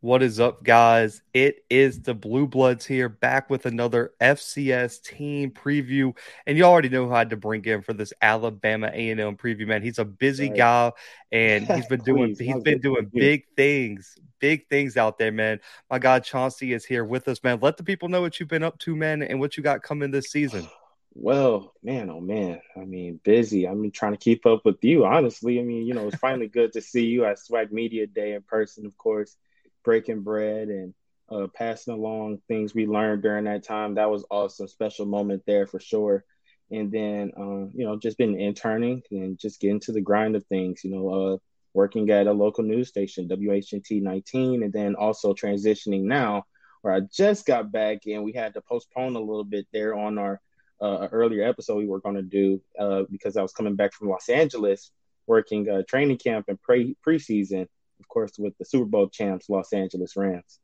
What is up, guys? It is the Blue Bloods here, back with another FCS team preview. And you already know who I had to bring in for this Alabama A&M preview, man. He's a busy right. guy, and he's been doing he's been doing big things, big things out there, man. My God, Chauncy is here with us, man. Let the people know what you've been up to, man, and what you got coming this season. Well, man, oh man. I mean, busy. I mean, trying to keep up with you, honestly. I mean, you know, it's finally good to see you at SWAC Media Day in person, of course breaking bread and uh, passing along things we learned during that time. That was awesome, special moment there for sure. And then, um, you know, just been interning and just getting to the grind of things, you know, uh, working at a local news station, WHNT 19, and then also transitioning now where I just got back and we had to postpone a little bit there on our uh, earlier episode we were going to do uh, because I was coming back from Los Angeles working uh, training camp and pre preseason of course, with the Super Bowl champs, Los Angeles Rams.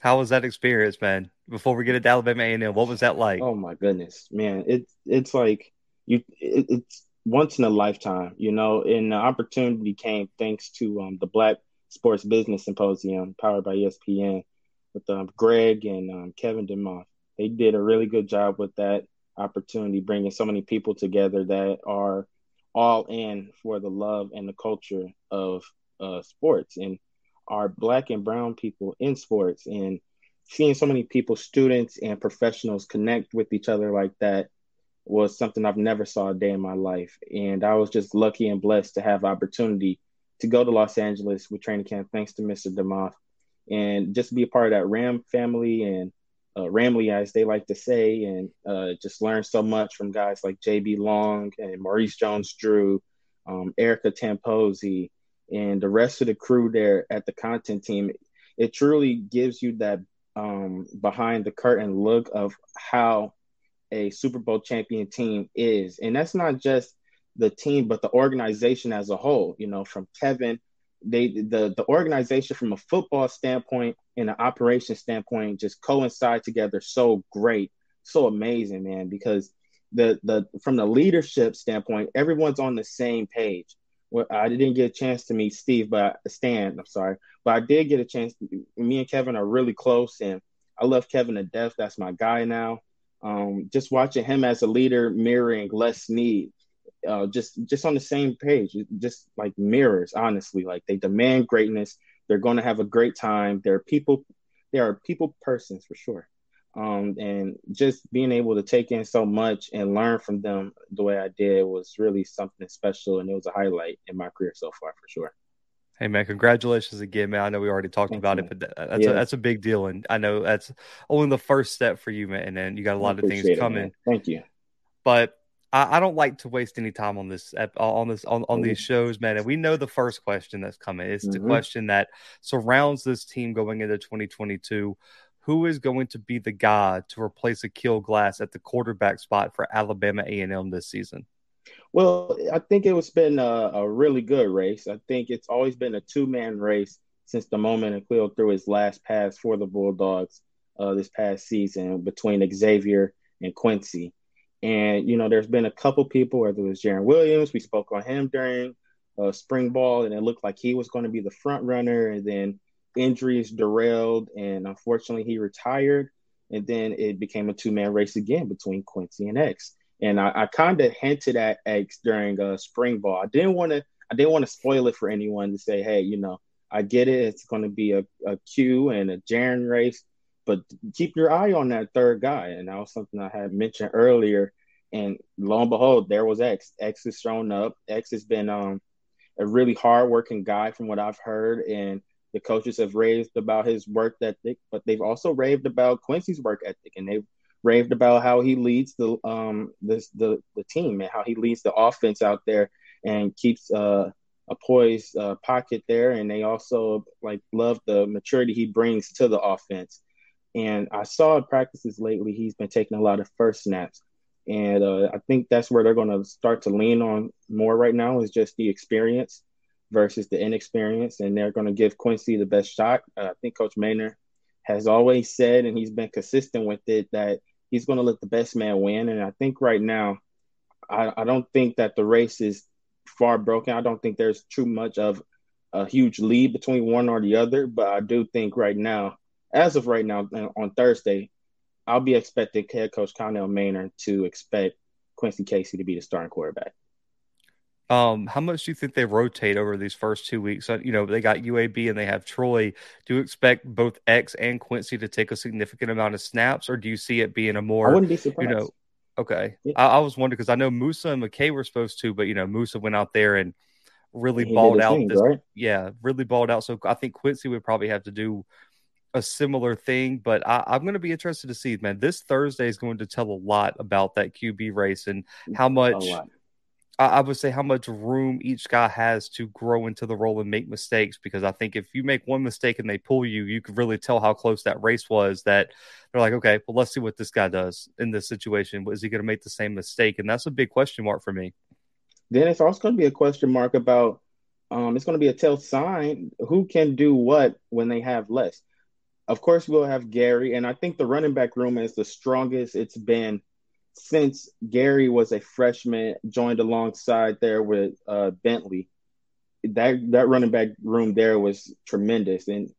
How was that experience, man? Before we get into Alabama A&M, what was that like? Oh my goodness, man! It's it's like you, it, it's once in a lifetime, you know. And the opportunity came thanks to um, the Black Sports Business Symposium, powered by ESPN, with um, Greg and um, Kevin Demoff. They did a really good job with that opportunity, bringing so many people together that are all in for the love and the culture of uh, sports and our black and brown people in sports and seeing so many people students and professionals connect with each other like that was something i've never saw a day in my life. And i was just lucky and blessed to have opportunity to go to los angeles with training camp thanks to mr demoff and just be a part of that ram family and uh, Ramily, as they like to say, and uh, just learn so much from guys like JB Long and Maurice Jones-Drew, um, Erica Tamposi, and the rest of the crew there at the content team, it truly gives you that um, behind the curtain look of how a Super Bowl champion team is. And that's not just the team, but the organization as a whole. You know, from Kevin, they the the organization from a football standpoint and an operation standpoint just coincide together so great, so amazing, man. Because the the from the leadership standpoint, everyone's on the same page well, I didn't get a chance to meet Steve, but Stan, I'm sorry, but I did get a chance. To, me and Kevin are really close, and I love Kevin to death. That's my guy now. Um, just watching him as a leader, mirroring Les Snead, uh, just just on the same page, just like mirrors. Honestly, like they demand greatness. They're going to have a great time. They're people. They are people persons for sure um, and just being able to take in so much and learn from them the way I did was really something special, and it was a highlight in my career so far for sure. Hey man, congratulations again, man. I know we already talked Thank about you. it, but that's yeah. a, that's a big deal, and I know that's only the first step for you, man. And then you got a lot of things coming. Thank you. But I, I, don't like to waste any time on this on this on, on mm-hmm. these shows, man. And we know the first question that's coming. It's mm-hmm. the question that surrounds this team going into 2022 who is going to be the guy to replace Aqeel Glass at the quarterback spot for Alabama A&M this season? Well, I think it was been a, a really good race. I think it's always been a two-man race since the moment Aqeel threw his last pass for the Bulldogs uh, this past season between Xavier and Quincy. And, you know, there's been a couple people, whether it was Jarren Williams, we spoke on him during uh, spring ball, and it looked like he was going to be the front runner. And then injuries derailed, and unfortunately, he retired. And then it became a two man race again between Quincy and X. And I, I kind of hinted at X during uh, spring ball. I didn't want to. I didn't want to spoil it for anyone to say, hey, you know, I get it. It's going to be a, a Q and a Jarren race, but keep your eye on that third guy. And that was something I had mentioned earlier. And lo and behold, there was X. X has shown up. X has been um, a really hardworking guy from what I've heard. And the coaches have raved about his work ethic, but they've also raved about Quincy's work ethic, and they've raved about how he leads the um this the the team and how he leads the offense out there and keeps uh, a poised uh, pocket there. And they also like love the maturity he brings to the offense. And I saw in practices lately he's been taking a lot of first snaps. And uh, I think that's where they're going to start to lean on more right now is just the experience versus the inexperience, and they're going to give Quincy the best shot. I think Coach Maynor has always said, and he's been consistent with it, that he's going to let the best man win. And I think right now, I, I don't think that the race is far broken. I don't think there's too much of a huge lead between one or the other, but I do think right now, as of right now on Thursday, I'll be expecting head coach Connell Maynor to expect Quincy Casey to be the starting quarterback. Um, how much do you think they rotate over these first two weeks? You know, they got UAB and they have Troy. Do you expect both X and Quincy to take a significant amount of snaps, or do you see it being a more? I wouldn't be surprised. You know, okay. Yeah. I, I, was wondering because I know Musa and McKay were supposed to, but you know, Musa went out there and really he balled out. Things, this, right? Yeah, really balled out. So I think Quincy would probably have to do a similar thing, but I, am going to be interested to see, man. This Thursday is going to tell a lot about that QB race and how much I, would say how much room each guy has to grow into the role and make mistakes. Because I think if you make one mistake and they pull you, you could really tell how close that race was. That they're like, okay, well, let's see what this guy does in this situation. Is he going to make the same mistake? And that's a big question mark for me. Then it's also going to be a question mark about. Um, it's going to be a tell sign who can do what when they have less. Of course, we'll have Gary, and I think the running back room is the strongest it's been since Gary was a freshman, joined alongside there with uh, Bentley, that that running back room there was tremendous. And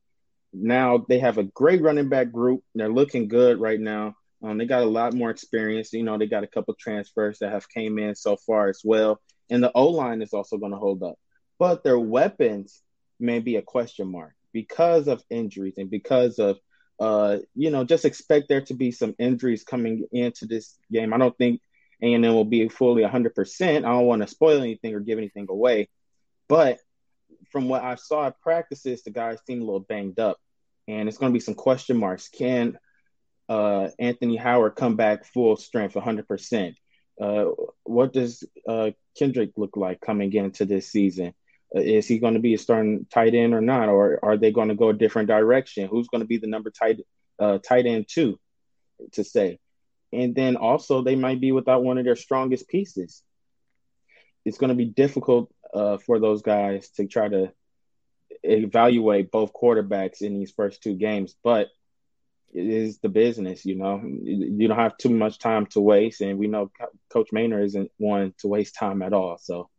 now they have a great running back group. They're looking good right now. Um, they got a lot more experience. You know, they got a couple transfers that have came in so far as well. And the O line is also going to hold up, but their weapons may be a question mark because of injuries and because of uh, you know, just expect there to be some injuries coming into this game. I don't think A&M will be fully 100%. I don't want to spoil anything or give anything away. But from what I saw at practices, the guys seem a little banged up. And it's going to be some question marks. Can uh, Anthony Howard come back full strength, 100%? Uh, what does uh, Kendrick look like coming into this season? Is he going to be a starting tight end or not, or are they going to go a different direction? Who's going to be the number tight uh, tight end two to say? And then also they might be without one of their strongest pieces. It's going to be difficult uh, for those guys to try to evaluate both quarterbacks in these first two games, but it is the business, you know. You don't have too much time to waste, and we know Coach Maynor isn't one to waste time at all. So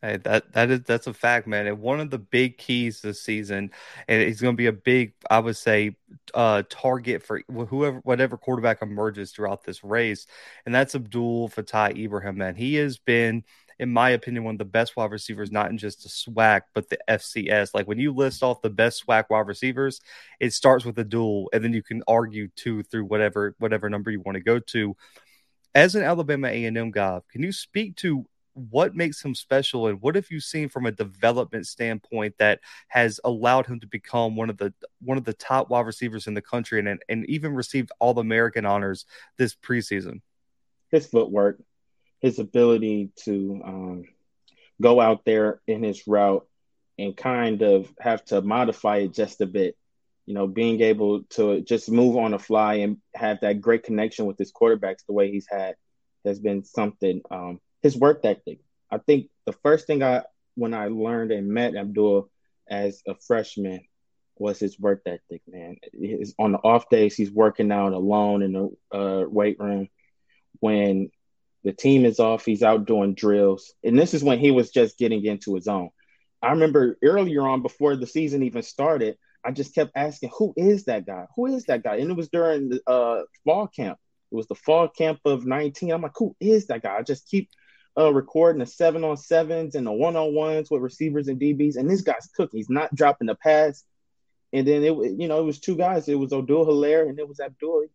Hey, that that is that's a fact, man. And one of the big keys this season, and it's going to be a big, I would say, uh, target for whoever, whatever quarterback emerges throughout this race, and that's Abdul Fatah Ibrahim. Man, he has been, in my opinion, one of the best wide receivers, not in just the SWAC, but the FCS. Like when you list off the best SWAC wide receivers, it starts with a Abdul, and then you can argue two through whatever whatever number you want to go to. As an Alabama A and M guy, can you speak to what makes him special and what have you seen from a development standpoint that has allowed him to become one of the one of the top wide receivers in the country and and even received all American honors this preseason? His footwork, his ability to um, go out there in his route and kind of have to modify it just a bit. You know, being able to just move on the fly and have that great connection with his quarterbacks the way he's had has been something um, his work ethic. I think the first thing I when I learned and met Abdul as a freshman was his work ethic, man. His, on the off days, he's working out alone in the uh, weight room. When the team is off, he's out doing drills. And this is when he was just getting into his own. I remember earlier on, before the season even started, I just kept asking, who is that guy? Who is that guy? And it was during the uh, fall camp. It was the fall camp of 19. I'm like, who is that guy? I just keep uh, recording the seven on sevens and the one on ones with receivers and DBs, and this guy's cooking. He's not dropping the pass. And then it, you know, it was two guys. It was Odieu Hilaire and it was Abdul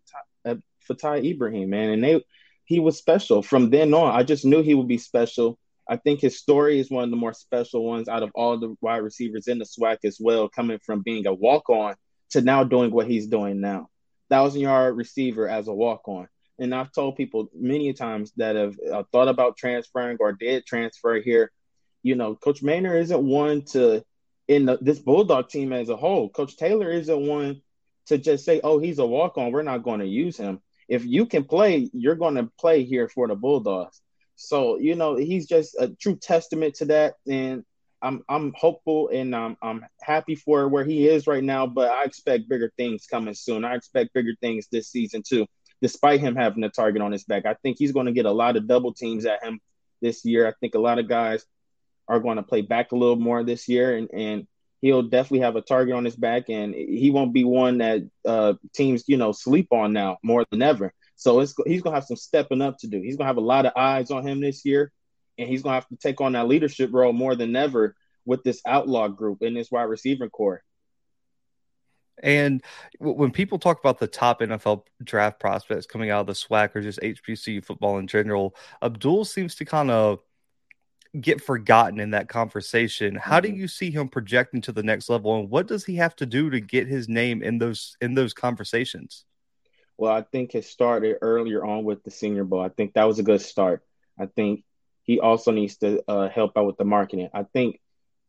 uh, Fatah Ibrahim, man. And they, he was special from then on. I just knew he would be special. I think his story is one of the more special ones out of all the wide receivers in the SWAC as well, coming from being a walk on to now doing what he's doing now. Thousand yard receiver as a walk on and I've told people many times that have uh, thought about transferring or did transfer here. You know, Coach Maynor isn't one to in the, this Bulldog team as a whole. Coach Taylor isn't one to just say, "Oh, he's a walk on. We're not going to use him." If you can play, you're going to play here for the Bulldogs. So you know, he's just a true testament to that, and I'm I'm hopeful and I'm I'm happy for where he is right now. But I expect bigger things coming soon. I expect bigger things this season too despite him having a target on his back. I think he's going to get a lot of double teams at him this year. I think a lot of guys are going to play back a little more this year, and, and he'll definitely have a target on his back, and he won't be one that uh, teams you know sleep on now more than ever. So he's gonna have some stepping up to do. He's gonna have a lot of eyes on him this year, and he's gonna have to take on that leadership role more than ever with this outlaw group in this wide receiver core. And when people talk about the top NFL draft prospects coming out of the SWAC or just HBCU football in general, Abdul seems to kind of get forgotten in that conversation. How do mm-hmm. you see him projecting to the next level, and what does he have to do to get his name in those in those conversations? Well, I think it started earlier on with the Senior Bowl. I think that was a good start. I think he also needs to uh, help out with the marketing. I think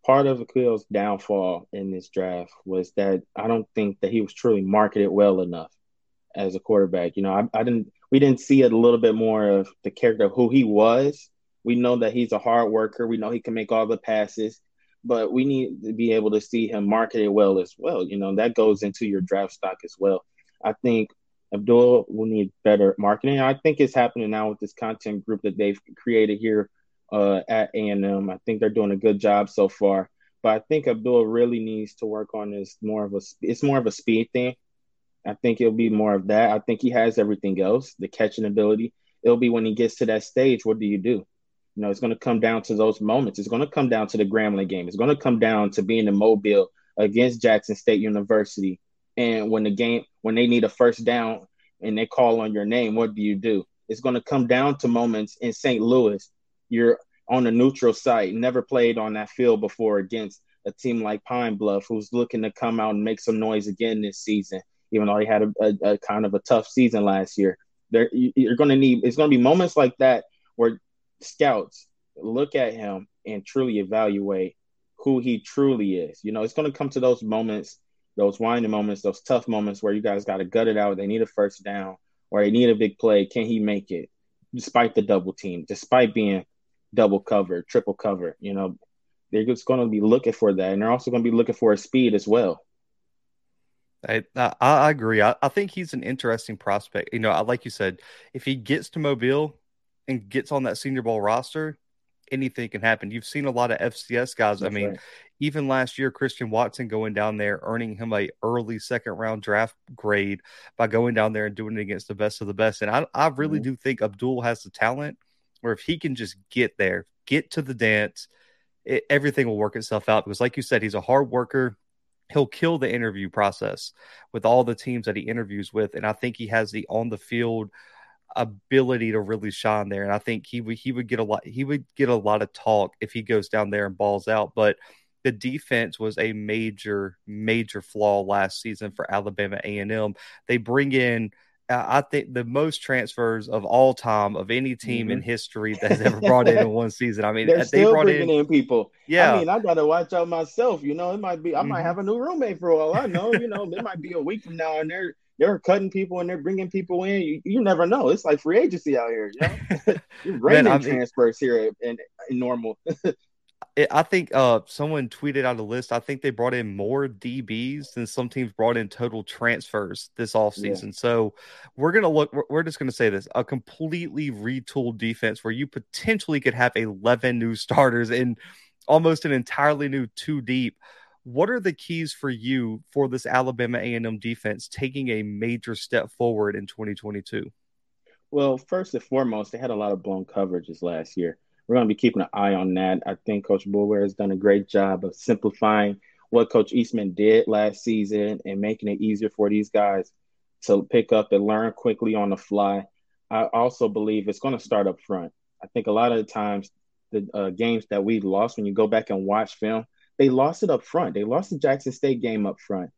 part of Aqeel's downfall in this draft was that I don't think that he was truly marketed well enough as a quarterback. You know, I, I didn't we didn't see a little bit more of the character of who he was. We know that he's a hard worker. We know he can make all the passes, but we need to be able to see him marketed well as well. You know, that goes into your draft stock as well. I think Abdul will need better marketing. I think it's happening now with this content group that they've created here uh, at A&M. I think they're doing a good job so far. But I think Abdul really needs to work on this more of a it's more of a speed thing. I think it'll be more of that. I think he has everything else, the catching ability. It'll be when he gets to that stage, what do you do? You know, it's going to come down to those moments. It's going to come down to the Grambling game. It's going to come down to being in Mobile against Jackson State University. And when the game, when they need a first down and they call on your name, what do you do? It's going to come down to moments in St. Louis you're on a neutral site, never played on that field before against a team like Pine Bluff, who's looking to come out and make some noise again this season, even though he had a, a, a kind of a tough season last year. There, you're going to need. It's going to be moments like that where scouts look at him and truly evaluate who he truly is. You know, it's going to come to those moments, those winding moments, those tough moments where you guys got to gut it out. They need a first down or they need a big play. Can he make it? Despite the double team, despite being double cover, triple cover. You know, they're just going to be looking for that, and they're also going to be looking for a speed as well. I I, agree. I, I think he's an interesting prospect. You know, like you said, if he gets to Mobile and gets on that Senior Bowl roster, anything can happen. You've seen a lot of FCS guys. That's I mean, right. even last year, Christian Watson going down there, earning him a early second round draft grade by going down there and doing it against the best of the best. And I, I really mm-hmm. do think Abdul has the talent where if he can just get there, get to the dance, it, everything will work itself out. Because, like you said, he's a hard worker. He'll kill the interview process with all the teams that he interviews with, and I think he has the on the field ability to really shine there. And I think he would he would get a lot he would get a lot of talk if he goes down there and balls out. But the defense was a major major flaw last season for Alabama A and M. They bring in I think the most transfers of all time of any team mm-hmm. in history that has ever brought in in one season. I mean, they're they still bringing in, in, people. Yeah, I mean, I got to watch out myself. You know, it might be I mm-hmm. might have a new roommate for all I know. You know, it might be a week from now, and they're they're cutting people and they're bringing people in. You, you never know. It's like free agency out here. You know? You're raining Man, transfers here in normal. I think uh, someone tweeted out a list. I think they brought in more DBs than some teams brought in total transfers this offseason. Yeah. So we're going to look, we're, we're just going to say this a completely retooled defense where you potentially could have 11 new starters and almost an entirely new two deep. What are the keys for you for this Alabama A&M defense taking a major step forward in 2022? Well, first and foremost, they had a lot of blown coverages last year we're going to be keeping an eye on that. I think Coach Boulware has done a great job of simplifying what Coach Eastman did last season and making it easier for these guys to pick up and learn quickly on the fly. I also believe it's going to start up front. I think a lot of the times the uh, games that we lost, when you go back and watch film, they lost it up front. They lost the Jackson State game up front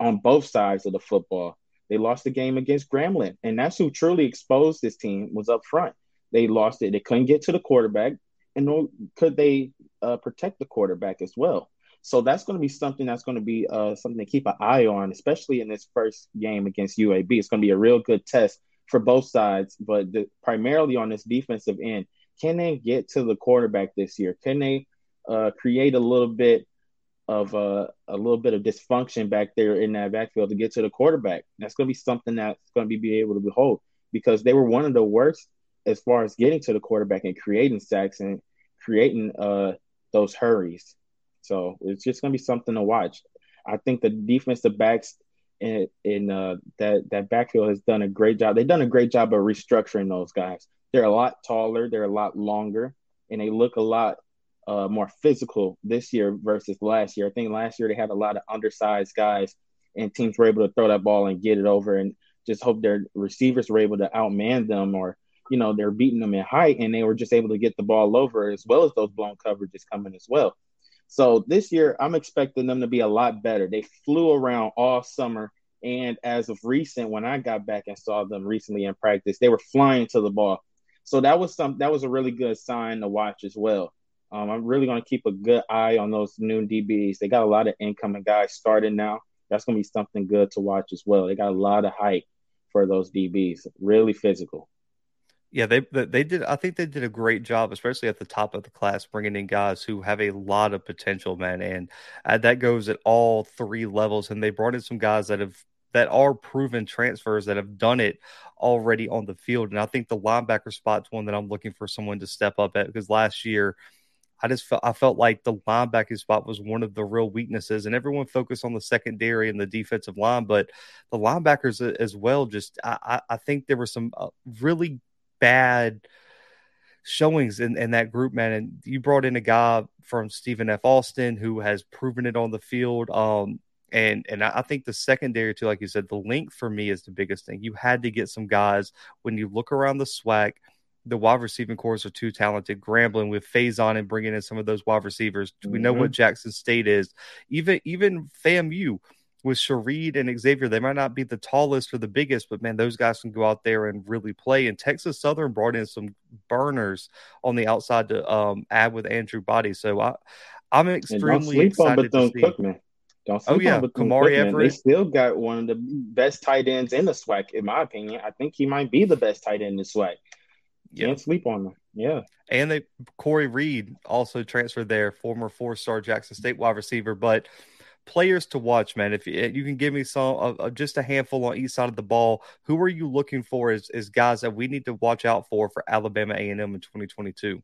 on both sides of the football. They lost the game against Grambling, and that's who truly exposed this team was up front. They lost it. They couldn't get to the quarterback, and nor could they uh, protect the quarterback as well. So that's going to be something that's going to be uh, something to keep an eye on, especially in this first game against UAB. It's going to be a real good test for both sides, but the, primarily on this defensive end. Can they get to the quarterback this year? Can they uh, create a little bit of uh, a little bit of dysfunction back there in that backfield to get to the quarterback? That's going to be something that's going to be, be able to behold because they were one of the worst as far as getting to the quarterback and creating sacks and creating uh, those hurries. So it's just going to be something to watch. I think the defensive backs in, in uh, that that backfield has done a great job. They've done a great job of restructuring those guys. They're a lot taller, they're a lot longer, and they look a lot uh, more physical this year versus last year. I think last year they had a lot of undersized guys, and teams were able to throw that ball and get it over, and just hope their receivers were able to outman them, or you know they're beating them in height, and they were just able to get the ball over as well as those blown coverages coming as well. So this year, I'm expecting them to be a lot better. They flew around all summer. And as of recent, when I got back and saw them recently in practice, they were flying to the ball. So that was some that was a really good sign to watch as well. Um, I'm really going to keep a good eye on those new DBs. They got a lot of incoming guys starting now. That's going to be something good to watch as well. They got a lot of height for those DBs, really physical. Yeah, they they did. I think they did a great job, especially at the top of the class, bringing in guys who have a lot of potential, man, and uh, that goes at all three levels. And they brought in some guys that have that are proven transfers that have done it already on the field. And I think the linebacker spot's one that I'm looking for someone to step up at because last year. I just felt I felt like the linebacking spot was one of the real weaknesses, and everyone focused on the secondary and the defensive line, but the linebackers as well. Just I, I think there were some uh, really bad showings in, in that group, man. And you brought in a guy from Stephen F. Austin who has proven it on the field. Um, and and I think the secondary too, like you said, the length for me is the biggest thing. You had to get some guys when you look around the SWAC. The wide receiving cores are too talented. Grambling with Faison and bringing in some of those wide receivers. Mm-hmm. We know what mm-hmm. Jackson State is. Even even FAMU with Shareed and Xavier, they might not be the tallest or the biggest, but man, those guys can go out there and really play. And Texas Southern brought in some burners on the outside to um, add with Andrew Body. So I, I'm extremely excited to see. Cookman. Don't oh, sleep oh yeah, on Kemari Averett. They still got one of the best tight ends in the SWAC, in my opinion. I think he might be the best tight end in the SWAC. Yep. Can't sleep on them. Yeah. And they Corey Reed also transferred there, former four star Jackson State wide receiver. But players to watch, man. If you can give me some, uh, just a handful on each side of the ball, who are you looking for as, as guys that we need to watch out for for Alabama A&M in 2022?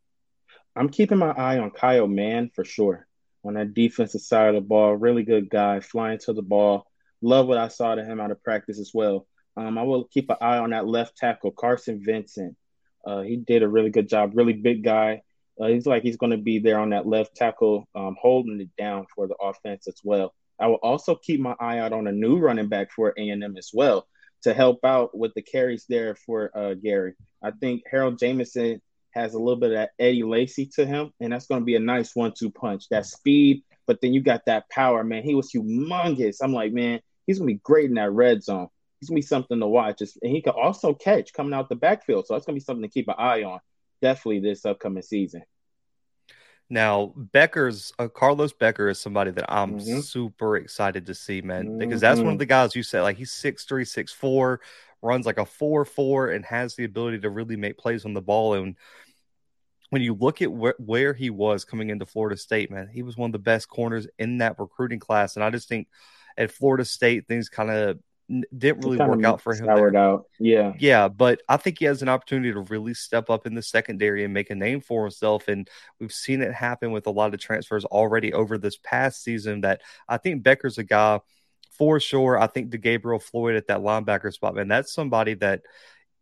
I'm keeping my eye on Kyle Mann for sure on that defensive side of the ball. Really good guy, flying to the ball. Love what I saw to him out of practice as well. Um, I will keep an eye on that left tackle, Carson Vincent. Uh, he did a really good job. Really big guy. Uh, he's like he's going to be there on that left tackle, um, holding it down for the offense as well. I will also keep my eye out on a new running back for A and M as well to help out with the carries there for uh, Gary. I think Harold Jamison has a little bit of that Eddie Lacy to him, and that's going to be a nice one-two punch. That speed, but then you got that power, man. He was humongous. I'm like, man, he's going to be great in that red zone. He's going to be something to watch, and he can also catch coming out the backfield. So that's going to be something to keep an eye on definitely this upcoming season. Now, Becker's uh, Carlos Becker is somebody that I'm mm-hmm. super excited to see, man, because that's one of mm-hmm. the guys you said like he's six three, six four, runs like a four four, and has the ability to really make plays on the ball. And when you look at where, where he was coming into Florida State, man, he was one of the best corners in that recruiting class. And I just think at Florida State, things kind of didn't really work out for him. Soured out, yeah, yeah. But I think he has an opportunity to really step up in the secondary and make a name for himself. And we've seen it happen with a lot of transfers already over this past season. That I think Becker's a guy for sure. I think DeGabriel Floyd at that linebacker spot, man, that's somebody that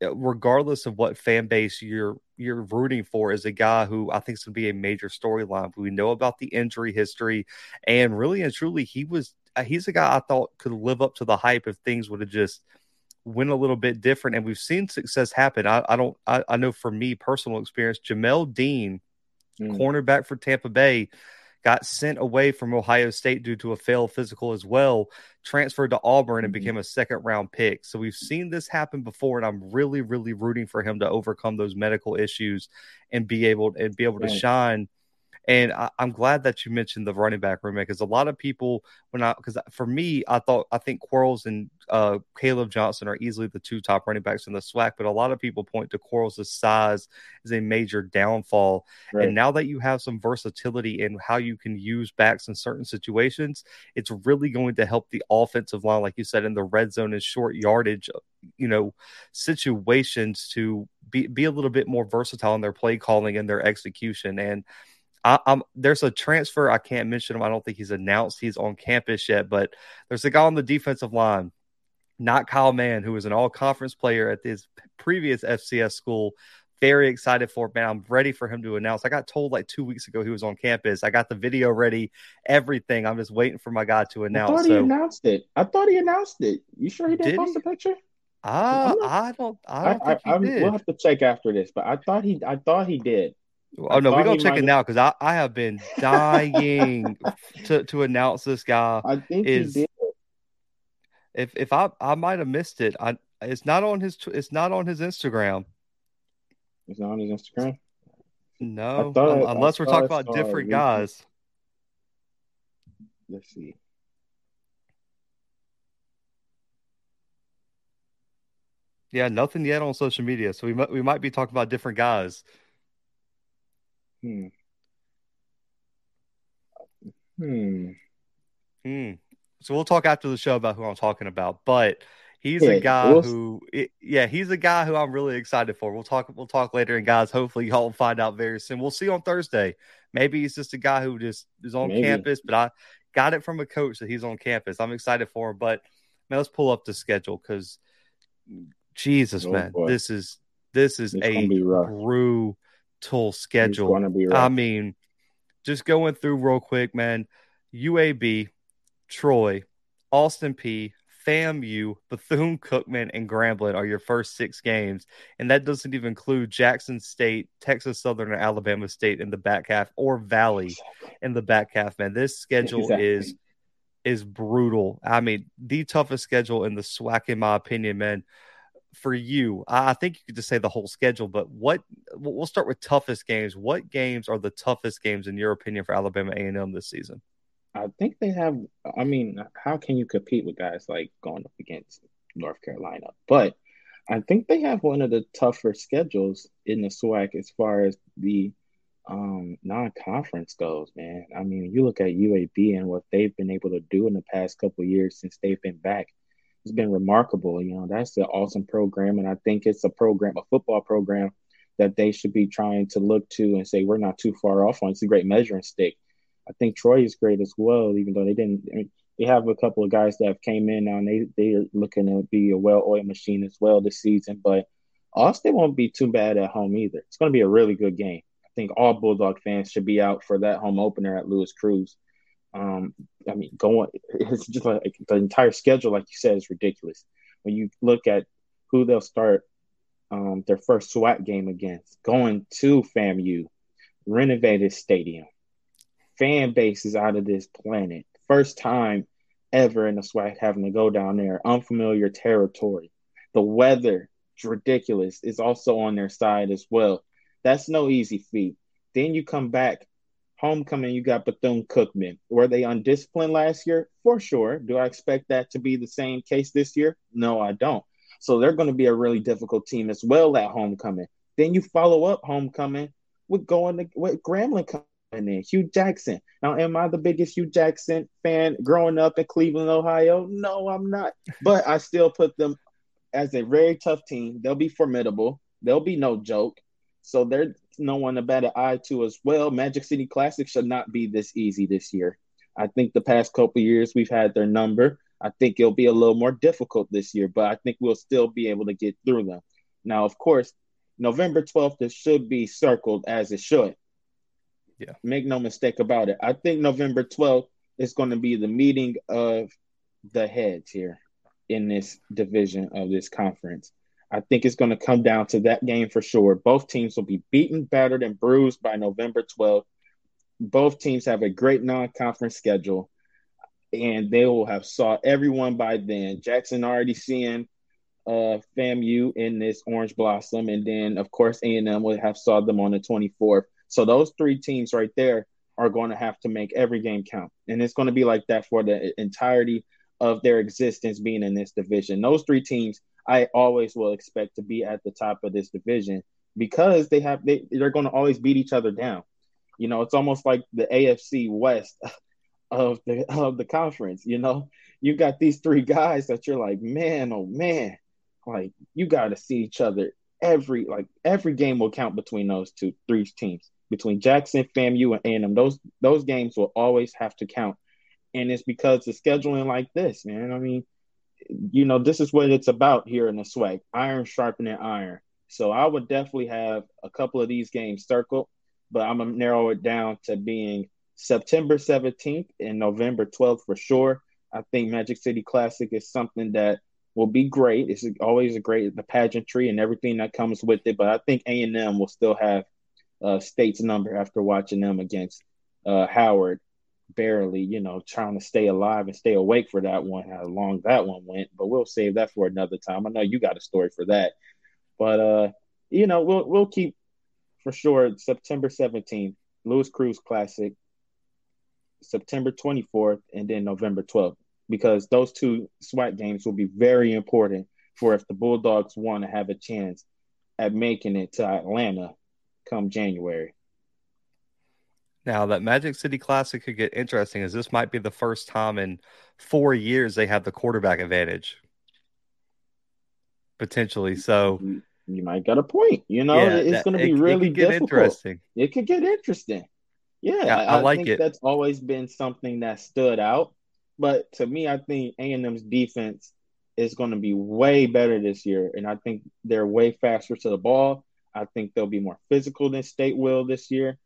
uh, regardless of what fan base you're you're rooting for is a guy who I think is going to be a major storyline. We know about the injury history, and really and truly, he was he's a guy I thought could live up to the hype if things would have just went a little bit different. And we've seen success happen. I, I don't, I, I, know for me, personal experience, Jamel Dean, mm. cornerback for Tampa Bay, got sent away from Ohio State due to a failed physical as well, transferred to Auburn and mm-hmm. became a second round pick. So we've seen this happen before, and I'm really, really rooting for him to overcome those medical issues and be able and be able right. to shine and I, am glad that you mentioned the running back room because a lot of people, when I, because for me, I thought, I think Quarles and uh, Caleb Johnson are easily the two top running backs in the SWAC, but a lot of people point to Quarles' size as a major downfall. Right. And now that you have some versatility in how you can use backs in certain situations, it's really going to help the offensive line, like you said, in the red zone and short yardage, you know, situations to be, be a little bit more versatile in their play calling and their execution. And I, am there's a transfer. I can't mention him. I don't think he's announced he's on campus yet, but there's a guy on the defensive line, not Kyle Mann, who was an all conference player at his previous FCS school. Very excited for it, man. I'm ready for him to announce. I got told like two weeks ago he was on campus. I got the video ready, everything. I'm just waiting for my guy to announce. I thought he so, announced it. I thought he announced it. You sure he didn't did post he? a picture? Uh, I don't. I don't I, think I, he did. We'll have to check after this, but I thought he. I thought he did. Oh no, we're gonna check it now because I, I have been dying to, to announce this guy. I think is, he did. If if I I might have missed it, I it's not on his it's not on his Instagram. It's not on his Instagram. No, um, unless we're talking about different guys. Let's see. Yeah, nothing yet on social media, so we might we might be talking about different guys. Hmm. Hmm. Hmm. So we'll talk after the show about who I'm talking about, but he's yeah, a guy we'll... who, it, yeah, he's a guy who I'm really excited for. We'll talk. We'll talk later, and guys, hopefully y'all will find out very soon. We'll see on Thursday. Maybe he's just a guy who just is on Maybe. campus, but I got it from a coach that he's on campus. I'm excited for him, but man, let's pull up the schedule because Jesus, oh, man, boy. this is this is it's a brutal tool schedule. I mean, just going through real quick, man. UAB, Troy, Austin Peay, FAMU, Bethune Cookman, and Grambling are your first six games. And that doesn't even include Jackson State, Texas Southern, and Alabama State in the back half, or Valley in the back half, man. This schedule exactly. is is brutal. I mean, the toughest schedule in the SWAC, in my opinion, man for you, I think you could just say the whole schedule, but what we'll start with toughest games. What games are the toughest games in your opinion for Alabama A&M this season? I think they have. I mean, how can you compete with guys like going up against North Carolina? But I think they have one of the tougher schedules in the SWAC as far as the um, non-conference goes. Man, I mean, you look at UAB and what they've been able to do in the past couple years since they've been back it's been remarkable. You know, that's an awesome program, and I think it's a program, a football program that they should be trying to look to and say we're not too far off on. It's a great measuring stick. I think Troy is great as well, even though they didn't. I mean, they have a couple of guys that have came in now, and they they are looking to be a well-oiled machine as well this season. But Austin won't be too bad at home either. It's going to be a really good game. I think all Bulldog fans should be out for that home opener at Louis Crews. Um, I mean, going it's just like the entire schedule, like you said, is ridiculous. When you look at who they'll start um, their first SWAC game against, going to FAMU, renovated stadium, fan base is out of this planet. First time ever in the SWAC having to go down there, unfamiliar territory. The weather, it's ridiculous. It's also on their side as well. That's no easy feat. Then you come back Homecoming, you got Bethune Cookman. Were they undisciplined last year? For sure. Do I expect that to be the same case this year? No, I don't. So they're going to be a really difficult team as well at homecoming. Then you follow up homecoming with going to with Grambling coming in, Hue Jackson. Now, am I the biggest Hue Jackson fan growing up in Cleveland, Ohio? No, I'm not. But I still put them as a very tough team. They'll be formidable. They'll be no joke. So they're no one a better eye to as well. Magic City Classic should not be this easy this year. I think the past couple years we've had their number. I think it'll be a little more difficult this year, but I think we'll still be able to get through them. Now, of course, November 12th, it should be circled as it should. Yeah. Make no mistake about it. I think November 12th is going to be the meeting of the heads here in this division of this conference. I think it's going to come down to that game for sure. Both teams will be beaten, battered, and bruised by November 12th. Both teams have a great non-conference schedule, and they will have saw everyone by then. Jackson already seeing uh, FAMU in this Orange Blossom, and then of course A&M will have saw them on the 24th. So those three teams right there are going to have to make every game count, and it's going to be like that for the entirety of their existence being in this division. Those three teams I always will expect to be at the top of this division because they have they, they're going to always beat each other down. You know, it's almost like the AFC West of the of the conference. You know, you got these three guys that you're like, man, oh man, like you got to see each other every like every game will count between those two three teams between Jackson, FAMU, and A&M. Those those games will always have to count, and it's because the scheduling like this, man. I mean, you know, this is what it's about here in the SWAC iron sharpening iron. So I would definitely have a couple of these games circled, but I'm gonna narrow it down to being September 17th and November 12th for sure. I think Magic City Classic is something that will be great. It's always a great the pageantry and everything that comes with it. But I think A and M will still have uh, State's number after watching them against uh, Howard. Barely, you know, trying to stay alive and stay awake for that one. How long that one went, but we'll save that for another time. I know you got a story for that, but uh, you know, we'll we'll keep for sure September seventeenth, Louis Crews Classic, September twenty fourth, and then November twelfth because those two SWAC games will be very important for if the Bulldogs want to have a chance at making it to Atlanta come January. Now that Magic City Classic could get interesting, as this might be the first time in four years they have the quarterback advantage, potentially. So you, might get a point. You know, yeah, it's going to be really it difficult. interesting. It could get interesting. Yeah, yeah I, I, like it. That's always been something that stood out. But to me, I think A and M's defense is going to be way better this year, and I think they're way faster to the ball. I think they'll be more physical than State will this year.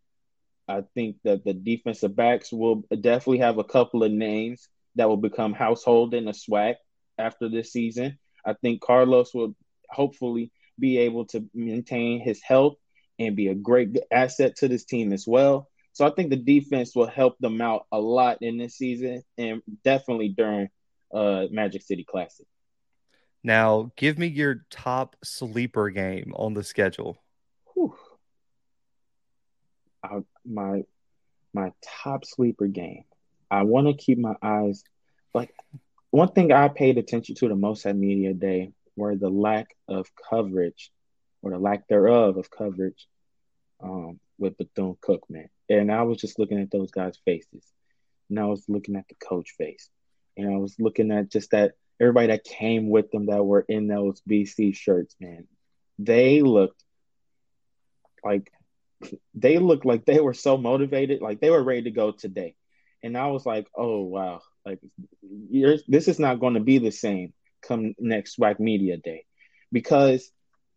I think that the defensive backs will definitely have a couple of names that will become household in the SWAC after this season. I think Carlos will hopefully be able to maintain his health and be a great asset to this team as well. So I think the defense will help them out a lot in this season and definitely during uh, Magic City Classic. Now, give me your top sleeper game on the schedule. I, my my top sleeper game. I want to keep my eyes like one thing I paid attention to the most at media day were the lack of coverage or the lack thereof of coverage um, with Bethune Cookman. And I was just looking at those guys' faces. And I was looking at the coach face. And I was looking at just that everybody that came with them that were in those BC shirts, man. They looked like they looked like they were so motivated, like they were ready to go today. And I was like, oh wow, like this is not going to be the same come next SWAC Media Day, because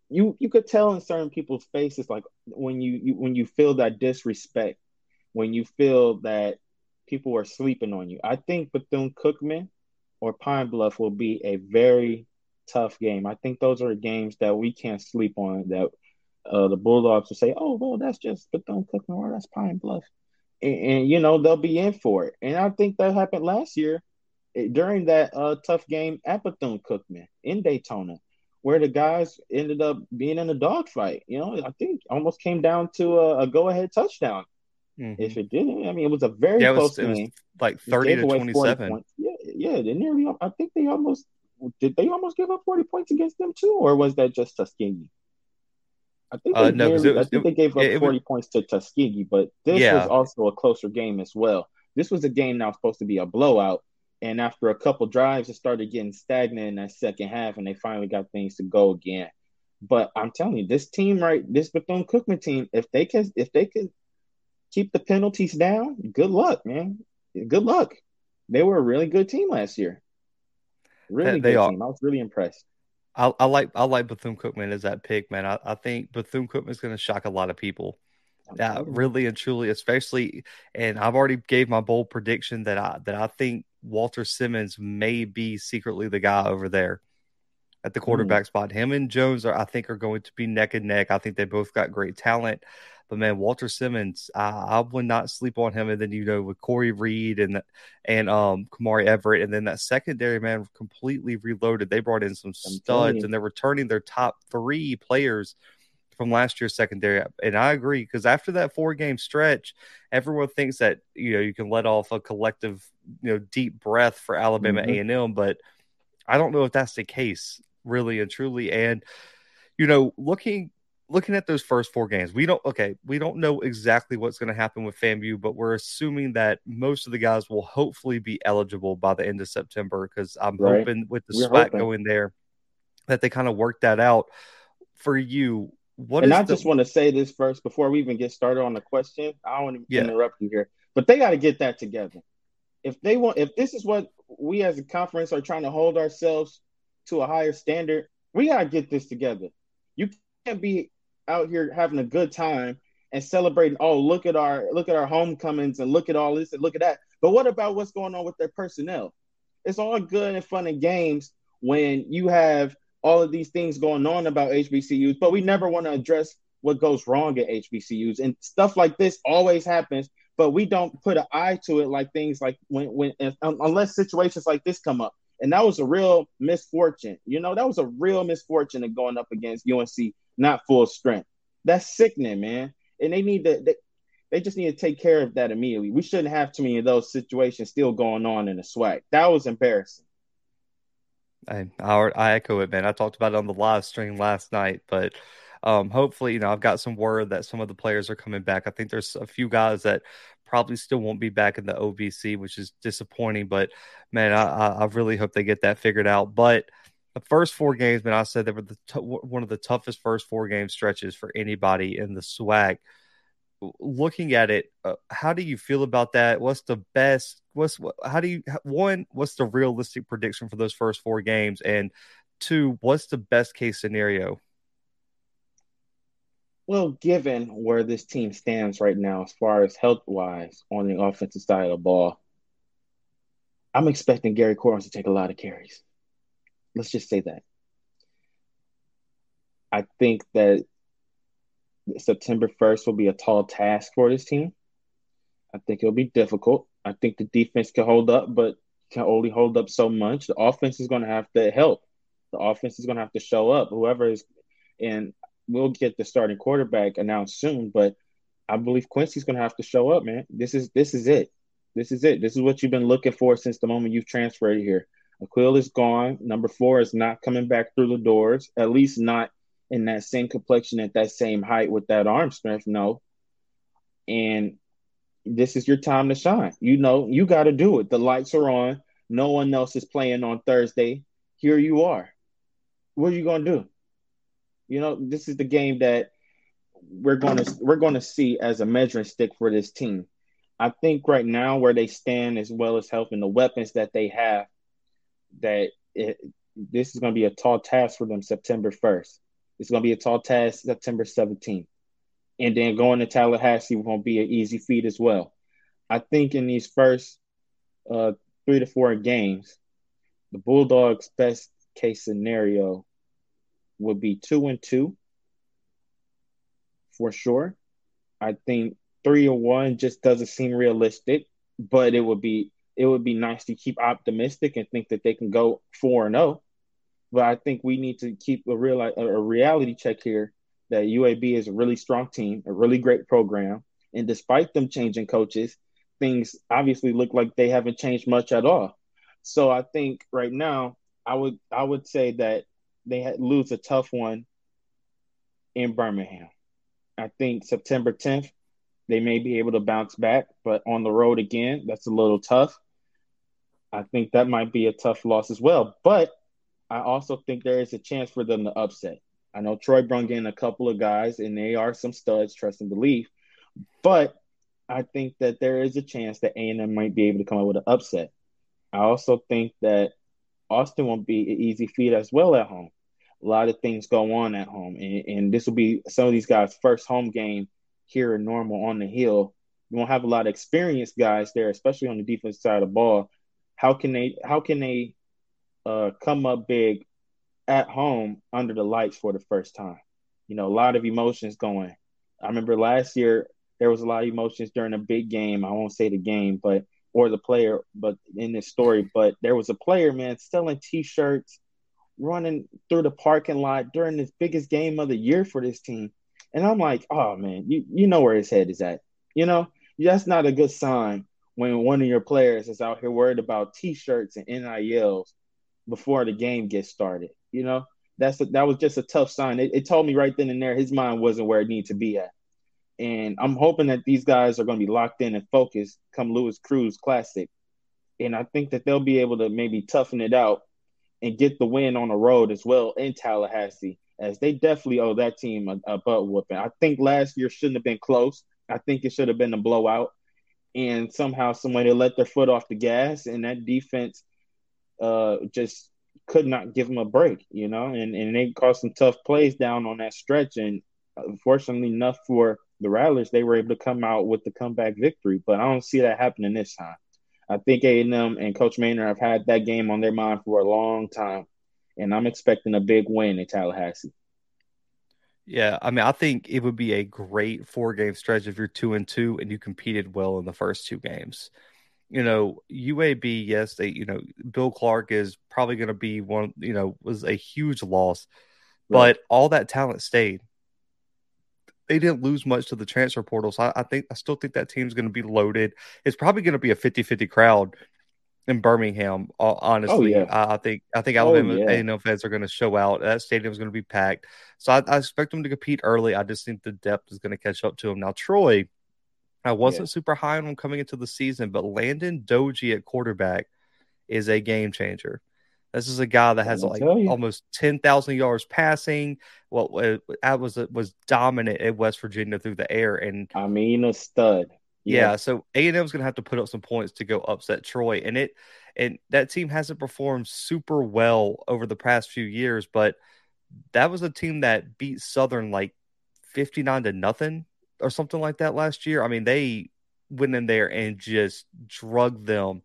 you you could tell in certain people's faces like when you, you when you feel that disrespect when you feel that people are sleeping on you. I think bethune cookman or pine bluff will be a very tough game. I think those are games that we can't sleep on that uh, the bulldogs will say oh well that's just bethune cookman or that's pine bluff and, and, you know they'll be in for it and i think that happened last year eh, during that uh, tough game at bethune cookman in daytona where the guys ended up being in a dogfight. You know, I think almost came down to a, a go ahead touchdown. Mm-hmm. If it didn't, I mean, it was a very yeah, close was, game. like thirty to twenty-seven. Yeah, yeah. They nearly. I think they almost did. They almost give up forty points against them too, or was that just Tuskegee? I think they, uh, no, nearly, was, I think they gave up forty was, points to Tuskegee, but this yeah. was also a closer game as well. This was a game that was supposed to be a blowout, and after a couple drives, it started getting stagnant in that second half, and they finally got things to go again. But I'm telling you, this team, right, this Bethune Cookman team, if they can, if they can keep the penalties down, good luck, man. Good luck. They were a really good team last year. Really they, good are. team. I was really impressed. I, I, like I like Bethune Cookman as that pick, man. I, I think Bethune Cookman is going to shock a lot of people. Yeah, really and truly, especially, and I've already gave my bold prediction that I that I think Walter Simmons may be secretly the guy over there at the quarterback mm. spot. Him and Jones are, I think, are going to be neck and neck. I think they both got great talent. But man, Walter Simmons, I, I would not sleep on him. And then you know with Corey Reed and and um Kemari Averett, and then that secondary man completely reloaded. They brought in some studs, and they're returning their top three players from last year's secondary. And I agree because after that four game stretch, everyone thinks that you know you can let off a collective you know deep breath for Alabama mm-hmm. A and M, but I don't know if that's the case really and truly. And you know, looking looking at those first four games, we don't okay, we don't know exactly what's going to happen with FAMU, but we're assuming that most of the guys will hopefully be eligible by the end of September because I'm right. hoping with the we're hoping. going there that they kind of work that out. For you, what and I the... just want to say this first before we even get started on the question. I don't want to yeah. interrupt you here, but they got to get that together. If they want, if this is what we as a conference are trying to hold ourselves to a higher standard, we got to get this together. You can't be out here having a good time and celebrating. Oh, look at our look at our homecomings and look at all this and look at that. But what about what's going on with their personnel? It's all good and fun and games when you have all of these things going on about HBCUs, but we never want to address what goes wrong at HBCUs. And stuff like this always happens, but we don't put an eye to it like things like when, when unless situations like this come up. And that was a real misfortune. You know, that was a real misfortune of going up against UNC not full strength. That's sickening, man. And they need to, they, they just need to take care of that immediately. We shouldn't have too many of those situations still going on in the SWAC. That was embarrassing. I, I echo it, man. I talked about it on the live stream last night, but um, hopefully, you know, I've got some word that some of the players are coming back. I think there's a few guys that probably still won't be back in the OVC, which is disappointing. But man, I, I really hope they get that figured out. But the first four games, man, I said they were the t- one of the toughest first four game stretches for anybody in the SWAC. looking at it, uh, how do you feel about that? What's the best? What's how do you one? What's the realistic prediction for those first four games? And two, what's the best case scenario? Well, given where this team stands right now, as far as health wise on the offensive side of the ball, I'm expecting Gary Corns to take a lot of carries. Let's just say that. I think that September 1st will be a tall task for this team. I think it'll be difficult. I think the defense can hold up, but can only hold up so much. The offense is going to have to help. The offense is going to have to show up. Whoever is, and we'll get the starting quarterback announced soon. But I believe Quincy's going to have to show up, man. This is this is it. This is it. This is what you've been looking for since the moment you've transferred here. Aqeel is gone. Number four is not coming back through the doors. At least not in that same complexion at that same height with that arm strength. No. And this is your time to shine. You know, you got to do it. The lights are on. No one else is playing on Thursday. Here you are. What are you going to do? You know, this is the game that we're going to we're going to see as a measuring stick for this team. I think right now where they stand as well as helping the weapons that they have that it, this is going to be a tall task for them September 1st. It's going to be a tall task September 17th. And then going to Tallahassee won't be an easy feat as well. I think in these first uh, three to four games, the Bulldogs' best case scenario would be two and two for sure. I think three or one just doesn't seem realistic, but it would be it would be nice to keep optimistic and think that they can go four and zero. Oh. But I think we need to keep a real a reality check here that UAB is a really strong team, a really great program, and despite them changing coaches, things obviously look like they haven't changed much at all. So I think right now, I would I would say that they lose a tough one in Birmingham. I think September 10th, they may be able to bounce back, but on the road again, that's a little tough. I think that might be a tough loss as well. But I also think there is a chance for them to upset. I know Troy brung in a couple of guys, and they are some studs, trust and believe. But I think that there is a chance that A&M might be able to come up with an upset. I also think that Austin won't be an easy feat as well at home. A lot of things go on at home, and, and this will be some of these guys' first home game here in Normal on the Hill. You won't have a lot of experienced guys there, especially on the defense side of the ball. How can they? How can they uh, come up big at home under the lights for the first time. You know, a lot of emotions going. I remember last year there was a lot of emotions during a big game. I won't say the game, but or the player, but in this story, but there was a player, man, selling T-shirts, running through the parking lot during this biggest game of the year for this team. And I'm like, oh man, you you know where his head is at. You know, that's not a good sign when one of your players is out here worried about T-shirts and NILs before the game gets started. You know, that's a, that was just a tough sign. It, it told me right then and there his mind wasn't where it needed to be at. And I'm hoping that these guys are going to be locked in and focused come Louis Crews Classic. And I think that they'll be able to maybe toughen it out and get the win on the road as well in Tallahassee as they definitely owe that team a, a butt whooping. I think last year shouldn't have been close. I think it should have been a blowout. And somehow somebody let their foot off the gas, and that defense uh, just could not give them a break, you know, and, and they caused some tough plays down on that stretch. And unfortunately enough for the Rattlers, they were able to come out with the comeback victory. But I don't see that happening this time. I think A&M and Coach Maynor have had that game on their mind for a long time, and I'm expecting a big win in Tallahassee. Yeah, I mean, I think it would be a great four game stretch if you're two and two and you competed well in the first two games. You know, UAB, yes, they, you know, Bill Clark is probably going to be one, you know, was a huge loss, right. but all that talent stayed. They didn't lose much to the transfer portal. So I, I think, I still think that team's going to be loaded. It's probably going to be a 50 50 crowd in Birmingham. Honestly, oh, yeah. I, I, think I think oh, Alabama oh, yeah. A&M fans are going to show out. That stadium is going to be packed, so I, I, expect them to compete early. I just think the depth is going to catch up to them. Now, Troy, I wasn't yeah. super high on them coming into the season, but Landon Doege at quarterback is a game changer. This is a guy that has like almost ten thousand yards passing. What well, was was dominant at West Virginia through the air, and I mean a stud. Yeah, so A and M's gonna have to put up some points to go upset Troy, and it and that team hasn't performed super well over the past few years, but that was a team that beat Southern like fifty nine to nothing or something like that last year. I mean, they went in there and just drugged them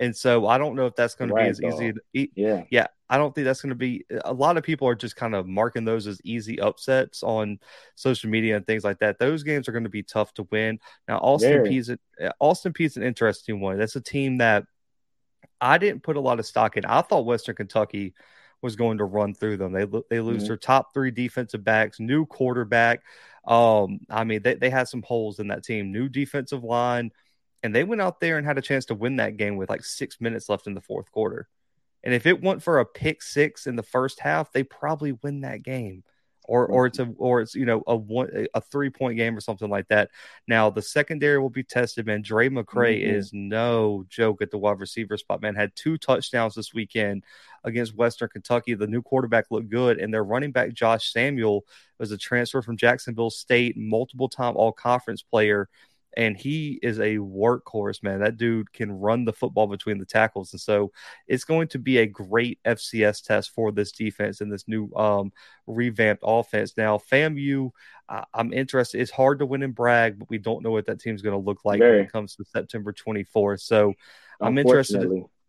and so I don't know if that's going to be as easy. To, yeah, yeah, I don't think that's going to be. A lot of people are just kind of marking those as easy upsets on social media and things like that. Those games are going to be tough to win. Now Austin Peay's Austin Peay's an interesting one. That's a team that I didn't put a lot of stock in. I thought Western Kentucky was going to run through them. They they lose mm-hmm. their top three defensive backs, new quarterback. Um, I mean, they, they had some holes in that team. New defensive line and they went out there and had a chance to win that game with like six minutes left in the fourth quarter. And if it went for a pick six in the first half, they probably win that game. Or, or it's a or it's you know a one a three point game or something like that. Now the secondary will be tested, man. Dre McCray mm-hmm. is no joke at the wide receiver spot, man. Had two touchdowns this weekend against Western Kentucky. The new quarterback looked good, and their running back Josh Samuel was a transfer from Jacksonville State, multiple time all conference player and he is a workhorse, man. That dude can run the football between the tackles, and so it's going to be a great FCS test for this defense and this new um, revamped offense. Now, FAMU, uh, I'm interested. It's hard to win in Bragg, but we don't know what that team's going to look like Very. when it comes to September 24th. So I'm interested.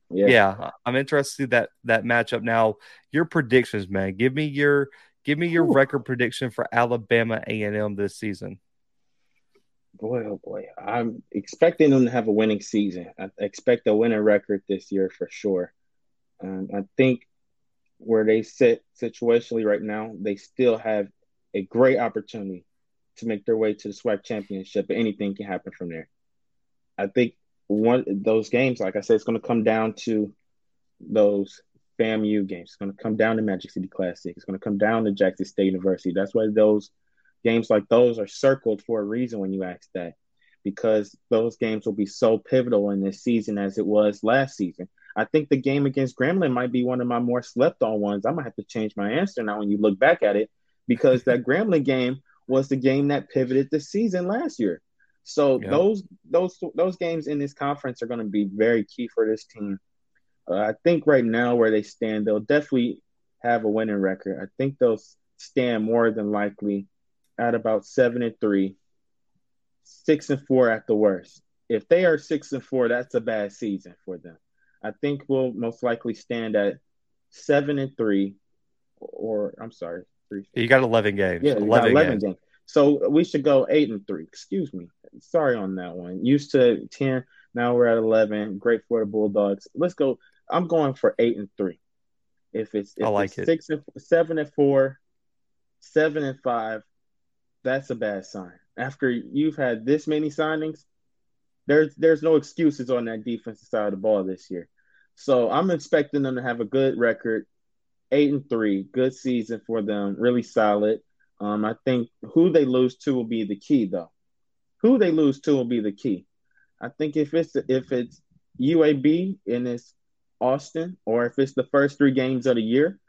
yeah. yeah, I'm interested that that matchup. Now, your predictions, man. Give me your give me your Ooh. record prediction for Alabama A&M this season boy, oh boy, I'm expecting them to have a winning season. I expect a winning record this year for sure. Um, I think where they sit situationally right now, they still have a great opportunity to make their way to the SWAC championship, but anything can happen from there. I think one those games, like I said, it's going to come down to those FAMU games. It's going to come down to Magic City Classic. It's going to come down to Jackson State University. That's why those games like those are circled for a reason when you ask that, because those games will be so pivotal in this season as it was last season. I think the game against Grambling might be one of my more slept on ones. I might have to change my answer now when you look back at it, because that Grambling game was the game that pivoted the season last year. So yep. those those those games in this conference are going to be very key for this team. Uh, I think right now where they stand, they'll definitely have a winning record. I think they'll stand more than likely at about seven and three, six and four at the worst. If they are six and four, that's a bad season for them. I think we'll most likely stand at seven and three, or I'm sorry, three. You got eleven games. Yeah, 11, 11 games. games. So we should go eight and three. Excuse me. Sorry on that one. Used to ten. Now we're at eleven. Great for the Bulldogs. Let's go. I'm going for eight and three. If it's, if I like it's it. Six and seven and four, seven and five, that's a bad sign. After you've had this many signings, there's there's no excuses on that defensive side of the ball this year. So I'm expecting them to have a good record, eight and three, good season for them, really solid. Um, I think who they lose to will be the key, though. Who they lose to will be the key. I think if it's if it's UAB and it's Austin, or if it's the first three games of the year,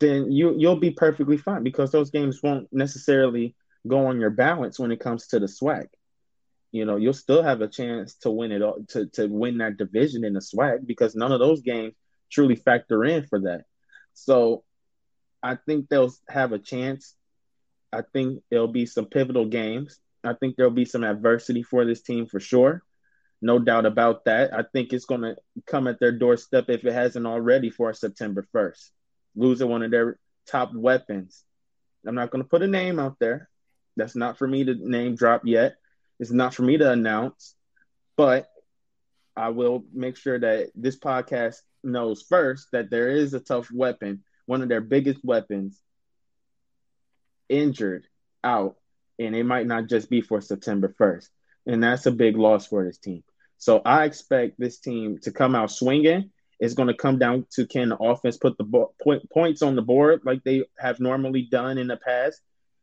then you you'll be perfectly fine because those games won't necessarily go on your balance when it comes to the SWAC. You know, you'll still have a chance to win it all to, to win that division in the SWAC because none of those games truly factor in for that. So I think they'll have a chance. I think there'll be some pivotal games. I think there'll be some adversity for this team for sure. No doubt about that. I think it's going to come at their doorstep if it hasn't already for September 1st. Losing one of their top weapons. I'm not going to put a name out there. That's not for me to name drop yet. It's not for me to announce, but I will make sure that this podcast knows first that there is a tough weapon, one of their biggest weapons, injured out, and it might not just be for September 1st. And that's a big loss for this team. So I expect this team to come out swinging. It's going to come down to can the offense put the bo- point, points on the board like they have normally done in the past.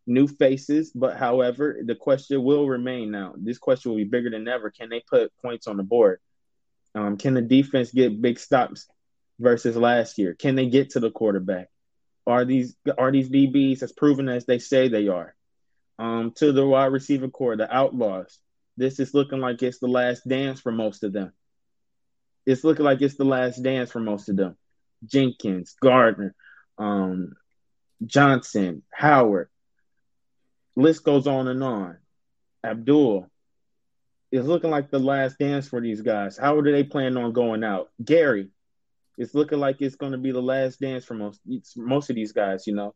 New faces, but however, the question will remain now. This question will be bigger than ever. Can they put points on the board? Um, can the defense get big stops versus last year? Can they get to the quarterback? Are these are these DBs as proven as they say they are? Um, to the wide receiver core, the Outlaws. This is looking like it's the last dance for most of them. It's looking like it's the last dance for most of them. Jenkins, Gardner, um, Johnson, Howard. List goes on and on. Abdul, it's looking like the last dance for these guys. How are they planning on going out? Gary, it's looking like it's going to be the last dance for most most of these guys. You know,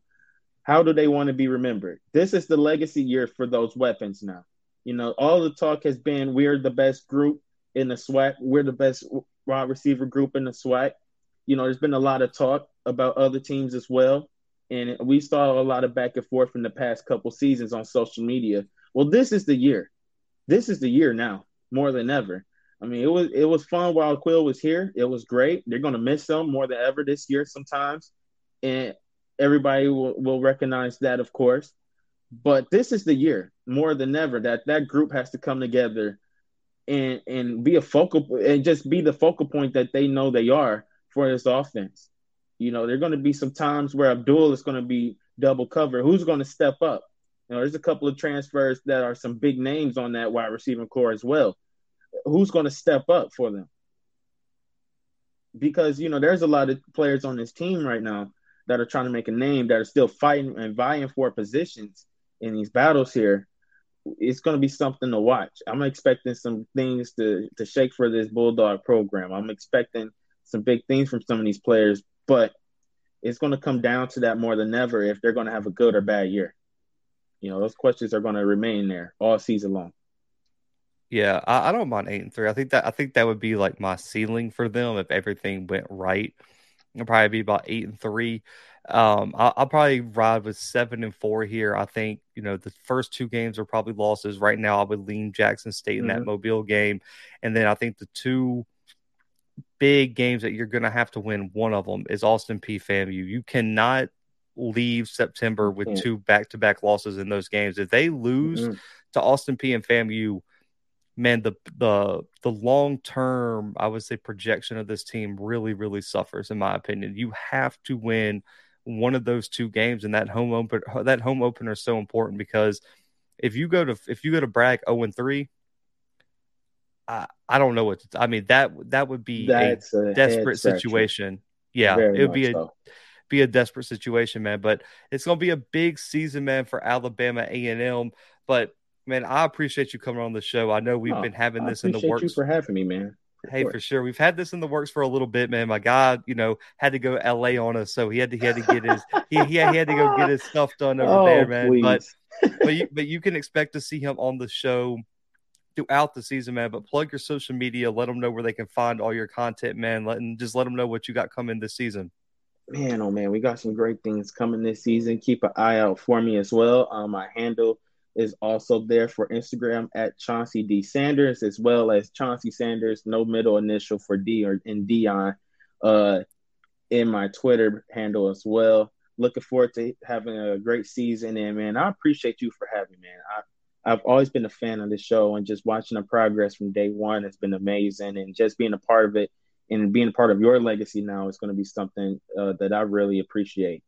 how do they want to be remembered? This is the legacy year for those weapons now. You know, all the talk has been we're the best group in the SWAC. We're the best wide receiver group in the SWAC. You know, there's been a lot of talk about other teams as well. And we saw a lot of back and forth in the past couple seasons on social media. Well, this is the year this is the year now more than ever. I mean, it was it was fun while Quill was here. It was great. They're gonna miss him more than ever this year sometimes, and everybody will, will recognize that, of course. But this is the year more than ever that that group has to come together and and be a focal and just be the focal point that they know they are for this offense. You know, there are going to be some times where Abdul is going to be double cover. Who's going to step up? You know, there's a couple of transfers that are some big names on that wide receiving core as well. Who's going to step up for them? Because you know, there's a lot of players on this team right now that are trying to make a name that are still fighting and vying for positions in these battles here. It's going to be something to watch. I'm expecting some things to to shake for this Bulldog program. I'm expecting some big things from some of these players, but it's going to come down to that more than ever if they're going to have a good or bad year. You know, those questions are going to remain there all season long. Yeah, I, I, don't mind eight and three. I think that I think that would be like my ceiling for them if everything went right. It'll probably be about eight and three. Um, I'll, I'll, probably ride with seven and four here. I think you know the first two games are probably losses. Right now, I would lean Jackson State in mm-hmm. that Mobile game, and then I think the two big games that you're going to have to win. One of them is Austin Peay. FAMU. You cannot leave September with two back to back losses in those games. If they lose mm-hmm. to Austin Peay. and FAMU, man, the the the long term, I would say, projection of this team really, really suffers, in my opinion. You have to win one of those two games, and that home open that home opener is so important because if you go to if you go to Bragg 0 and 3, I, I don't know what to, I mean that that would be That's a, a desperate situation. Yeah, Very it would be a so be a desperate situation, man. But it's gonna be a big season, man, for Alabama A and M. But man, I appreciate you coming on the show. I know we've oh, been having this in the works. You for having me, man. For hey, sure. for sure. We've had this in the works for a little bit, man. My guy, you know, had to go LA on us, so he had to he had to get his he, he, had, he had to go get his stuff done over oh, there, man. Please. But but you, but you can expect to see him on the show throughout the season, man. But plug your social media, let them know where they can find all your content, man. Let and just let them know what you got coming this season man, oh man, we got some great things coming this season. Keep an eye out for me as well. Um, my handle is also there for Instagram at Chauncy D Sanders, as well as Chauncy Sanders, no middle initial for D or in Dion, uh, in my Twitter handle as well. Looking forward to having a great season, and man, I appreciate you for having me, man. I I've always been a fan of the show, and just watching the progress from day one has been amazing, and just being a part of it and being part of your legacy now is going to be something uh, that I really appreciate.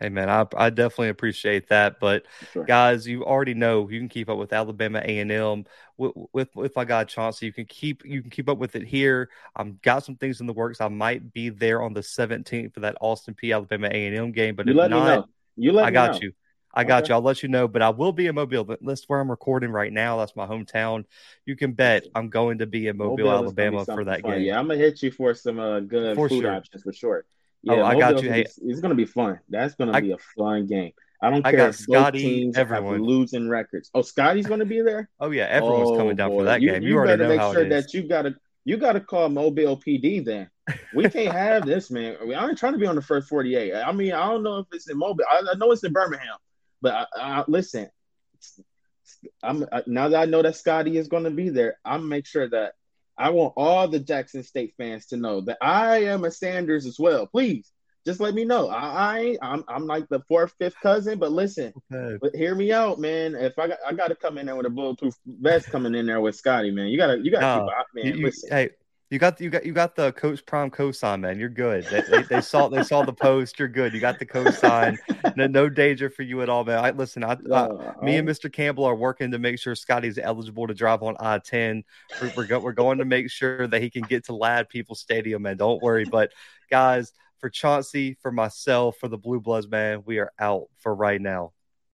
Hey man, I, I definitely appreciate that. But sure. guys, you already know you can keep up with Alabama A and M with, with with my guy Chauncy. You can keep you can keep up with it here. I've got some things in the works. I might be there on the 17th for that Austin Peay Alabama A and M game. But you if let not, me know. You let I got know. you. I got okay. you. I'll let you know, but I will be in Mobile. But That's where I'm recording right now. That's my hometown. You can bet I'm going to be in Mobile, Mobile Alabama for that fun. game. Yeah, I'm gonna hit you for some uh, good for food sure. options for sure. Oh, yeah, oh, I got you. Hey, it's, it's gonna be fun. That's gonna I, be a fun game. I don't I care if Scotty, both teams everyone. have losing records. Oh, Scotty's gonna be there. Oh yeah, everyone's oh, coming down boy. for that you, game. You, you already better know make sure that you gotta you gotta call Mobile PD. Then we can't have this, man. I, ain't trying to be on the first forty eight. I mean, I don't know if it's in Mobile. I, I know it's in Birmingham, but I, I, listen. I'm now that I know that Scotty is going to be there. I'm make sure that I want all the Jackson State fans to know that I am a Sanders as well. Please, just let me know. I, I I'm I'm like the fourth, fifth cousin, but listen, okay. but hear me out, man. If I got I got to come in there with a bulletproof vest coming in there with Scotty, man. You gotta you gotta no, keep up, man. You, listen. Hey, you got you got you got the coach prime cosign, man. You're good. They, they, they, saw they saw the post. You're good. You got the cosign. No, no danger for you at all, man. I listen. I, uh, me and Mr. Campbell are working to make sure Scotty's eligible to drive on I-10. We're we're, go, we're going to make sure that he can get to Ladd-Peebles Stadium, man. Don't worry. But guys, for Chauncy, for myself, for the Blue Bloods, man, we are out for right now.